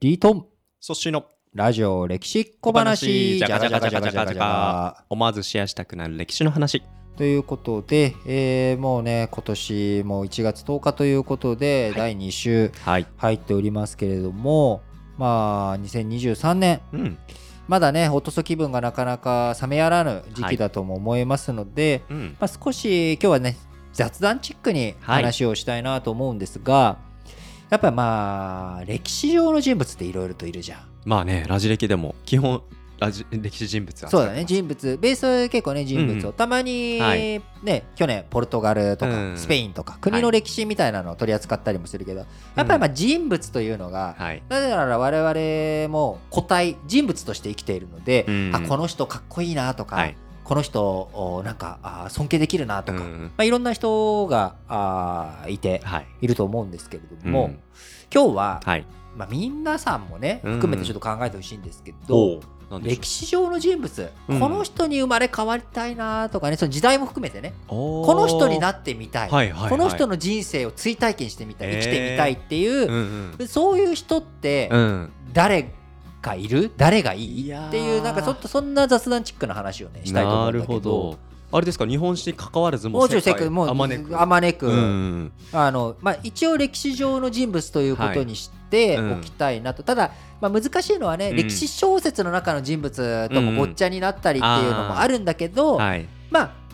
リートン、そっしの。ラジオ歴史小話、じゃがじゃがじゃがじゃがじゃが思わずシェアしたくなる歴史の話ということで、えーもうね、今年も1月10日ということで、はい第2週はい入っておりますけれども、まあ、2023年、うんまだね、おとそ気分がなかなか冷めやらぬ時期だとも思いますので、うんまあ、少し今日はね、雑談チックにはい話をしたいなと思うんですが、やっぱまあ、歴史上の人物っていろいろといるじゃん。まあねラジ歴でも基本ラジ歴史人物はそうだね人物。ベース結構ね人物を、うんたまに、はい。ね去年ポルトガルとか、うんスペインとか国の歴史みたいなのを取り扱ったりもするけど、やっぱりまあ人物というのが、はい。なぜなら我々も個体人物として生きているので、うん。あこの人かっこいいなとか、はいこの人おなんかあ尊敬できるなとか、うんまあ、いろんな人があいてはい。いると思うんですけれども、うん。今日は、はい。まあ、皆さんもねうん。含めてちょっと考えてほしいんですけど、おうなん歴史上の人物、うん。この人に生まれ変わりたいなとかねその時代も含めてねこの人になってみたい,、はいはいはい。この人の人生を追体験してみたい、生きてみたいっていうう、んそういう人ってうんうん。誰がいる？誰がいい？っていうなんかちょっとそんな雑談チックな話をねしたいと思うんだけど。なるほど。あれですか？日本史に関わらずももう世界もうあまねく？あまねく、うん。あのまあ、一応歴史上の人物ということにしてはい。うん。おきたいなと、ただ、まあ、難しいのはね、うん。歴史小説の中の人物ともごっちゃになったりっていうのもあるんだけど、はい。まあえー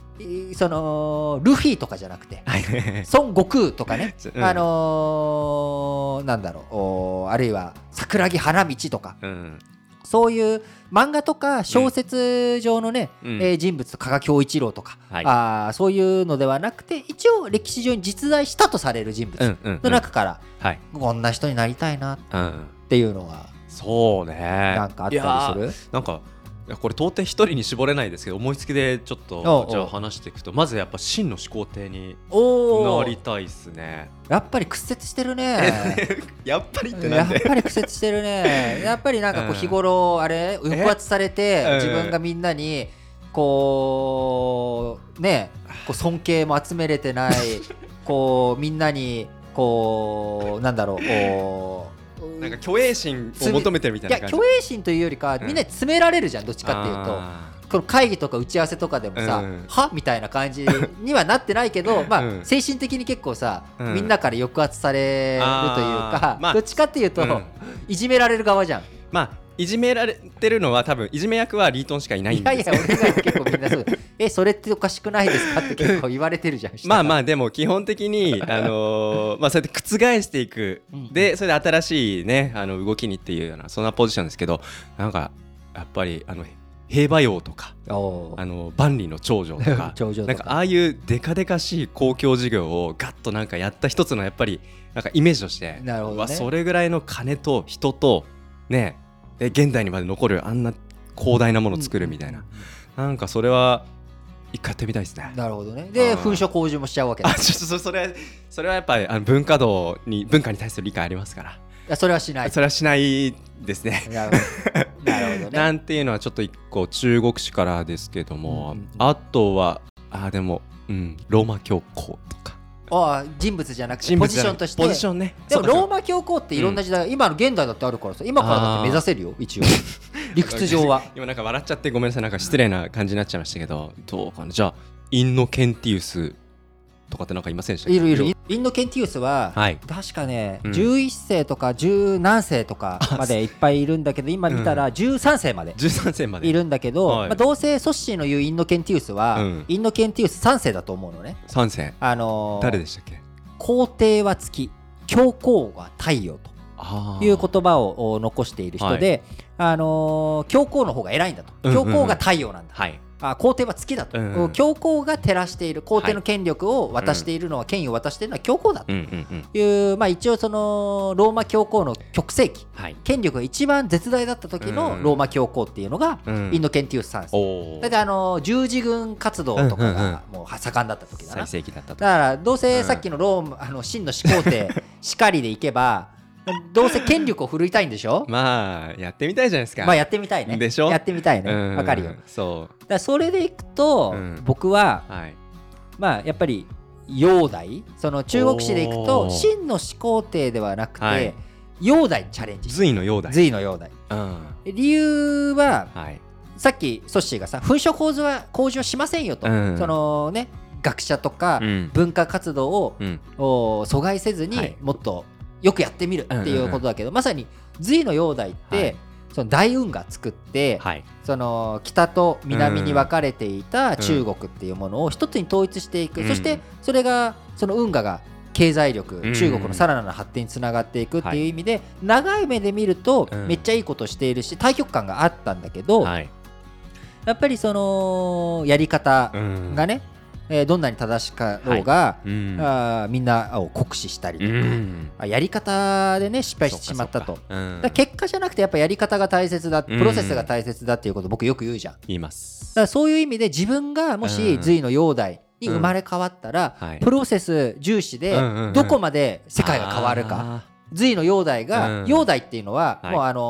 そのルフィとかじゃなくてはい。孫悟空とかね、うん。あのーなんだろう。あるいは桜木花道とか。うん。そういう漫画とか小説上のね、うん。えー人物加賀恭一郎とか、はい。あーそういうのではなくて一応歴史上に実在したとされる人物の中から、はい。こんな人になりたいなっうん。ていうのはそうね。なんかあったりする？なんかいやこれ到底一人に絞れないですけど思いつきでちょっとじゃあ話していくとまずやっぱ真の始皇帝になりたいっすね。やっぱり屈折してるね。やっぱりってやっなんで？ぱり屈折してるね。やっぱりなんかこううん。日頃あれ抑圧されてうん。自分がみんなにこうねこう尊敬も集めれてない こうみんなにこうなんだろうこうなんか虚栄心を求めてるみたいいやな感じ。虚栄心というよりかうん。みんなに詰められるじゃんどっちかっていうと。あこの会議とか打ち合わせとかでもさ、うん。は？みたいな感じにはなってないけど、まあうん。精神的に結構さ、うん。みんなから抑圧されるというかまあ。どっちかっていうと、うん。いじめられる側じゃん。ーまあいじめられてるのは多分いじめ役はリートンしかいないんいやいや、ですよ俺が結構みんなそう、え、それっておかしくないですかって結構言われてるじゃん。まあまあ、あでも基本的にあのーまあそうやって覆していく。うん。でそれで新しいねあの動きにっていうようなそんなポジションですけどなんかやっぱりあの平和王とかおあの万里の長城とか なんとか。かああいうデカデカしい公共事業をガッとなんかやった一つのやっぱりなんかイメージとしてなるほどね。それぐらいの金と人とねで現代にまで残るあんな広大なものを作るみたいな、なんかそれは一回やってみたいですね。なるほどね。で、噴所工事もしちゃうわけだ。あちょっとそそれそれはやっぱりあの文化道に文化に対する理解ありますから、いやそれはしない。それはしないですね。なるほどなるほどね。なんていうのはちょっと一個中国史からですけども、うんうんうんあとはあでも、うん、ローマ教皇とかああ人物じゃなくて。ポジションとして。ポジションね。でもローマ教皇っていろんな時代、今の現代だってあるからさ今からだって目指せるよ一応。理屈上は。今なんか笑っちゃってごめんなさい。なんか失礼な感じになっちゃいましたけど。どうかな。じゃあインノケンティウスとかってなんかいませんでしたいるいる。インドケンティウスは、はい。確かね、うん。11世とか10何世とかまでいっぱいいるんだけど今見たら13世まで13世まで。いるんだけど、はい。まあ、どうせソッシーの言うインドケンティウスは、うん。インドケンティウス3世だと思うのね、3世。あのー誰でしたっけ？皇帝は月。教皇は太陽とあいう言葉をお残している人で、あのー教皇の方が偉いんだと。教皇が太陽なんだ、はいあ皇帝は月だと、うんうん。教皇が照らしている皇帝の権力を渡しているのは、権威を渡しているのは教皇だと。いう、まあ、一応そのローマ教皇の極盛期はい。権力が一番絶大だった時のうんローマ教皇っていうのが、うん。インドケンティウス3世。だってあの十字軍活動とかがもう盛んだった時だな、最盛期だったとだからどうせさっきのローマ、あの真の始皇帝 しかりでいけばどうせ権力を振るいたいんでしょ？まあやってみたいじゃないですか。まあやってみたいね。でしょ？やってみたいね。うん。わかるよ。そらそれでいくと、うん。僕はうはい。まあやっぱり煬帝その中国史でいくとおー。真の始皇帝ではなくて、はい。煬帝にチャレンジ。隋の煬帝隋の煬帝うん。理由ははい。さっきソッシーがさ噴書構図は向上しませんよと、うん。そのね学者とかうん。文化活動を、うん。お阻害せずに、はい。もっとよくやってみるっていうことだけど、まさに隋の煬帝って、はい。その大運河作って、はい。その北と南に分かれていた中国っていうものを一つに統一していく、うん。そしてそれがその運河が経済力、うん。中国のさらなる発展につながっていくっていう意味で、長い目で見るとうん。めっちゃいいことしているし対極感があったんだけど、はい。やっぱりそのやり方うん。がね、えーどんなに正しかろうが、うん。あーみんなを酷使したりとうか、ん。あやり方でね失敗してしまったと。うん。結果じゃなくてやっぱやり方が大切だプロセスが大切だっていうこと僕よく言うじゃん。だ言います。からそういう意味で自分がもしうん。隋の煬帝に生まれ変わったら、はい。プロセス重視でうんうんうん。どこまで世界が変わるか、あ隋の煬帝が、うん。煬帝っていうのは、はい。もうあの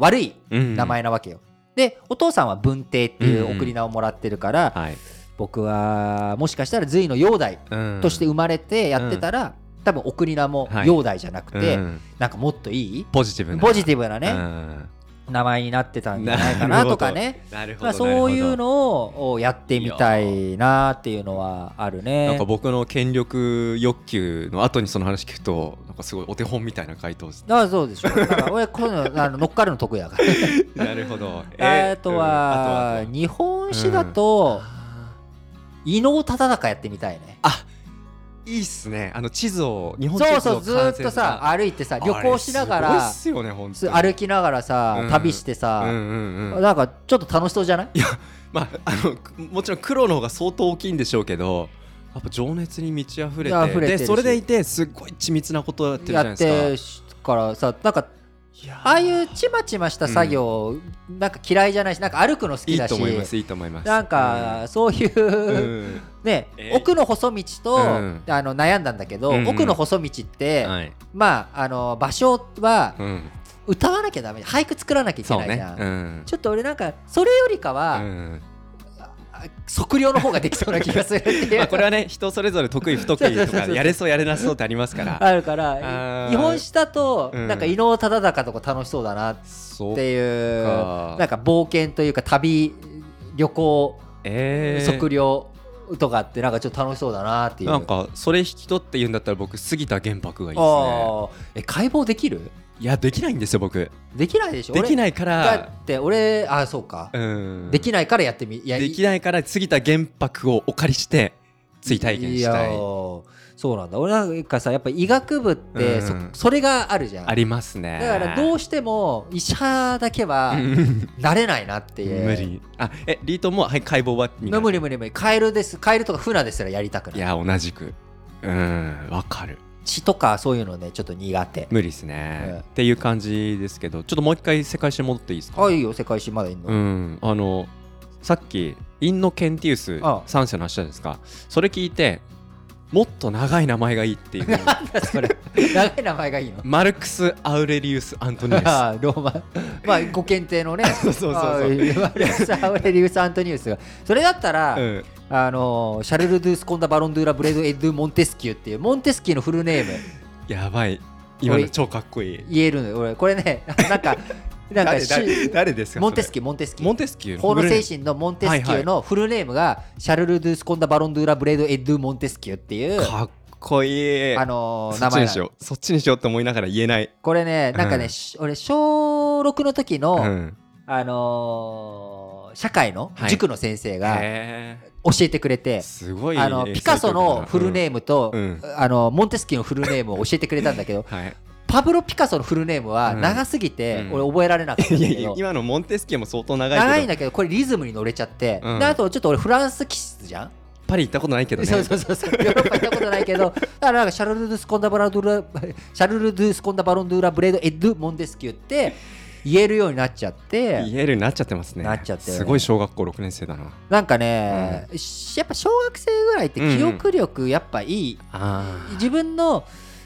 ー悪い名前なわけよ。でお父さんは文帝っていう送り名をもらってるから、はい僕はもしかしたら隋の煬帝うん。として生まれてやってたら、多分送り名もはい。煬帝じゃなくて、うん。なんかもっといい？ポジティブな。ポジティブなね、うん。名前になってたんじゃないかなとかね。そういうをのをやってみたいなっていうのはあるね。なんか僕の権力欲求の後にその話聞くとなんかすごいお手本みたいな回答ですああそうでしょ。だから俺こういうのあの乗っかるの得意だから。なるほど。あとうんは。あと日本史だと伊能忠敬やってみたいね。あいいっすね。あの地図を日本地図をそうそうずーっとさ完歩いてさ旅行しながあれすごいっらすよね本当歩きながらさ、うん。旅してさ、うんうんうんなんかちょっと楽しそうじゃない？まああのくもちろん黒の方が相当大きいんでしょうけどやっぱ情熱に満ち溢れて溢れてるし。でそれでいてすっごい緻密なことをやってるじゃやっないですか。てからさなんかああいうちまちました作業、なんか嫌いじゃないしなんか歩くの好きだし。いいと思いますいいと思います。なんかそういう、うん。うんね、えー。奥の細道と、うん。あの悩んだんだけど、うんうん。奥の細道って、はい。まああの場所はうん。歌わなきゃダメ。俳句作らなきゃいけないじゃん、うん。ちょっと俺なんかそれよりかは、測量の方ができそうな気がするっていう。まあこれはね人それぞれ得意不得意とかやれそうやれなそうってありますから。あるから日本史だと、うん。なんか伊能忠敬とか楽しそうだなっそうていうか。なんか冒険というか旅旅行えー。測量とかってなんかちょっと楽しそうだなっていう。なんかそれ引き取って言うんだったら僕杉田玄白がいいですね。え解剖できる？いやできないんですよ僕。できないでしょ？いできないかだらって俺あそうか、うん。できないからやってみやできないから杉田玄白をお借りして追体験したい。そうなんだ。俺なんかさやっぱ医学部ってそ,、うん。それがあるじゃん。ありますね。だからどうしても医者だけはう んなれないなっていう。無理。あえリートもはい解剖は無理無理無理。カエルです。カエルとかフナですらやりたくない。いや同じく。うんわかる血とかそういうのねちょっと苦手。無理ですね、うん。っていう感じですけどちょっともう一回世界史戻っていいですか？あいいよ世界史まだいんの、うん。あのさっきインノケンティウスあ3世の話じゃないですか。それ聞いてもっと長い名前がいいっていう。それ。長い名前がいいの？マルクス・アウレリウス・アントニウス。ああローマ。まあご検定のね。そうそうそうそう。マルクス・アウレリウス・アントニウスが。それだったら、うんあのシャルル・ドゥ・スコンダ・バロン・ドゥ・ラ・ブレード・エドゥ・モンテスキューっていうモンテスキューのフルネーム。やばい。今の超かっこいい。言えるのよ。俺これね なんかなんかし誰ですかモンテスキュューモンテスキュー。モンテスキュー法の精神のモンテスキューのフルネーム。がシャルル・ドゥ・スコンダ・バロン・ドゥ・ラ・ブレード・エドゥ・モンテスキューっていうかっこいい。あの名前なの。っちにしよう。そっちにしようって思いながら言えない。これねなんかね、うん。し俺小6の時の、うん。あのー社会のはい。塾の先生がへ教えてくれて、ーすごいあのピカソのフルネーームと、うん。あのモンテスキューのフルネームを教えてくれたんだけどムはい。パブロ・ピカソのフルネームはうん。長すぎて、うん。俺覚えられなかったんいやいやだけど、今のモンテスキューも相当長いけど。長いんだけどこれリズムに乗れちゃって、うん。であとちょっと俺フランス気質じゃん、パリ行ったことないけどね。そうそうそうそう。ヨーロッパ行ったことないけどだからなんかシャルル・ドゥ・スコンダ・バラドゥラシャルル・ドゥ・スコンダ・バロンドゥラ・ブレード・エッド・モンテスキューって言えるようになっちゃって。言えるようになっちゃってますね。なっちゃってすごい小学校6年生だな。なんかね、しやっぱ小学生ぐらいって記憶力やっぱいい、あ自分の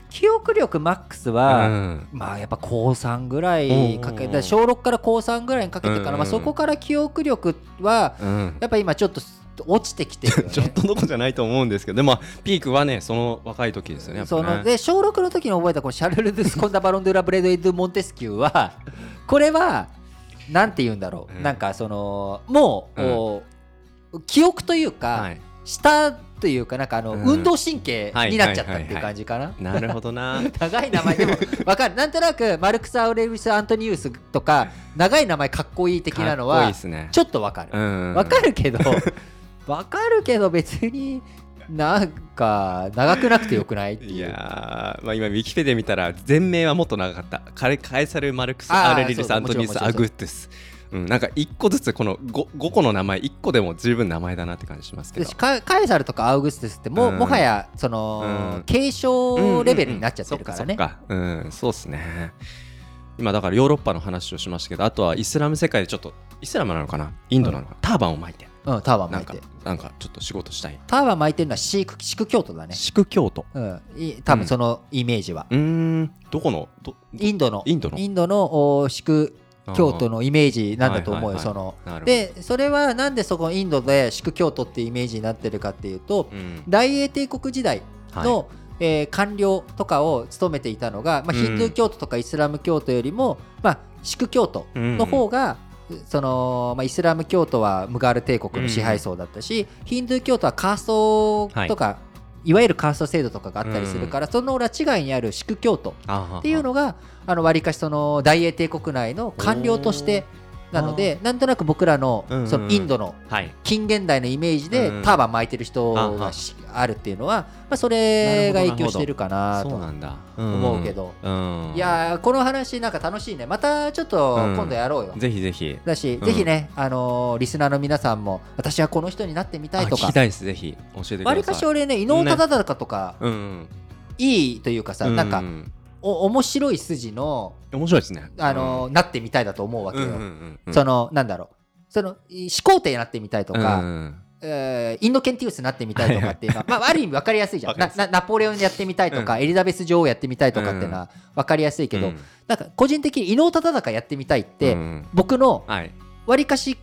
記憶力マックスあは、うん。まあやっぱ高3ぐらいかけうんて小6から高3ぐらいにかけてから、うん。まあ、そこから記憶力はうん。やっぱ今ちょっと落ちてきてね。ちょっとどころじゃないと思うんですけど。でもまあピークはねその若い時ですよねやっぱそねので小6の時に覚えたこのシャルル・ドゥ・スコンダ・バロン・ドゥ・ラ・ブレード・エドゥ・モンテスキューは これはなんて言うんだろう、うんなんかそのもう、お記憶というか、はい。したというかなんかあの、うん。運動神経はいになっちゃったっていう感じかな。なるほどな。長い名前。でもわかる。なんとなくマルクス・アウレリウス・アントニウスとか長い名前かっこいい的なのはね。ちょっとわかる。うん。わかるけどわかるけど別になんか長くなくてよくないっていう。いやー、まあ、今ウィキペディア見たら全名はもっと長かった。カレカエサル・マルクス・アレリルス・アントニウス・アグストゥス。うん、なんか一個ずつこの 5, 5個の名前1個でも十分名前だなって感じしますけど。でカカエサルとかアウグストゥスっても,、うん。もはやその、うん。継承レベルになっちゃってるからね。うんうんうん。そそうっすね。今だからヨーロッパの話をしましたけどあとはイスラム世界でちょっとイスラムなのかな？インドなのかな、ターバンを巻いてうん、ターバン巻いて。なんかちょっと仕事したい。ターバン巻いてるのはシークシク教徒だね。シク教徒？うん、い多分そのイメージは。うーん。どこの？どインドの。インドの？インドのおシク教徒のイメージなんだと思うよ。はいはいはい。その。でそれはなんでそこインドでシク教徒っていうイメージになってるかっていうと、うん。大英帝国時代の、えー官僚とかを務めていたのが、まあ、うん。ヒンドゥー教徒とかイスラム教徒よりも、まあ、シク教徒の方が、そのまあ、イスラム教徒はムガール帝国の支配層だったし、ヒンドゥー教徒はカーストとか、い、わゆるカースト制度とかがあったりするから、その裏違いにあるシク教徒。っっていうのがあの割かしその大英帝国内の官僚としてなのでなんとなく僕らのそのインドのはい。近現代のイメージでうんターバン巻いてる人がしあるっていうのは、まあ、それが影響してるかなと思うけど、うん。いやーこの話なんか楽しいね。またちょっとうん。今度やろうよ、ぜひぜひ。だし、うん。ぜひね、あのーリスナーの皆さんも私はこの人になってみたいとか。あ聞きたいです。ぜひ教えてください。わりかし俺ね伊能忠敬とかいいというかさ、なんかうんお面白い筋の、面白いですね。あのーなってみたいだと思うわけよ、うんうんうんうん。そのなんだろう。その始皇帝になってみたいとか、うんえーインドケンティウスになってみたいとかっていうのは、まあ、ある意味分かりやすいじゃん。なナポレオンやってみたいとか、うん。エリザベス女王やってみたいとかっていうのは分かりやすいけど、うん。なんか個人的に伊能忠敬やってみたいって、うん。僕のはい。わりかし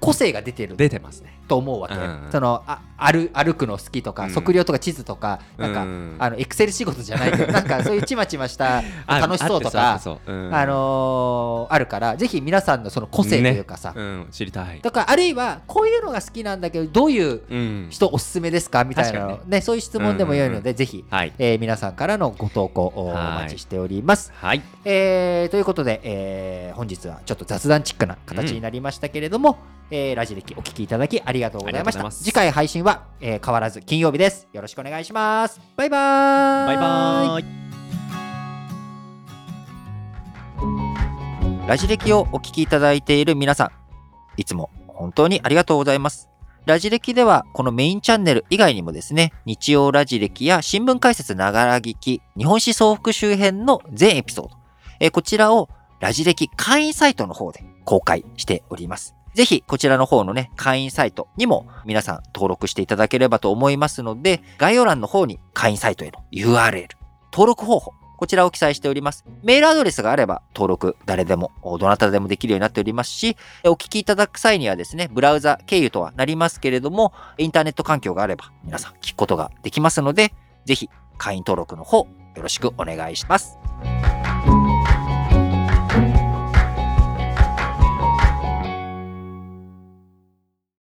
個性が出てる。出てますねと思うわけ、うん。そのあ歩歩くの好きとか、うん。測量とか地図とかなんか、うん。あのエクセル仕事じゃない。け どなんかそういうちまちましたあ楽しそうとあかあのーあるからぜひ皆さんのその個性というかさ、うん知りたい。だからあるいはこういうのが好きなんだけどどういううん。人おすすめですか？みたいなの、確かにね。そういう質問でも良いので、ぜひ、はい。えー皆さんからのご投稿をおはい。待ちしております。はい。えーということで、えー本日はちょっと雑談チックな形になりましたけれども、えーラジ歴お聞きいただきありがとうございました。ありがとうございます。次回配信は、えー変わらず金曜日です。よろしくお願いします。バイバーイ。バイバーイ。ラジ歴をお聞きいただいている皆さん、いつも本当にありがとうございます。ラジ歴ではこのメインチャンネル以外にもですね、日曜ラジ歴や新聞解説ながら聞き、日本史総復周辺の全エピソード、えーこちらをラジ歴会員サイトの方で公開しております。ぜひこちらの方のね、会員サイトにも皆さん登録していただければと思いますので、概要欄の方に会員サイトへの URL、登録方法、こちらを記載しております。メールアドレスがあれば登録誰でも、どなたでもできるようになっておりますし、お聞きいただく際にはですね、ブラウザ経由とはなりますけれども、インターネット環境があれば皆さん聞くことができますので、ぜひ会員登録の方よろしくお願いします。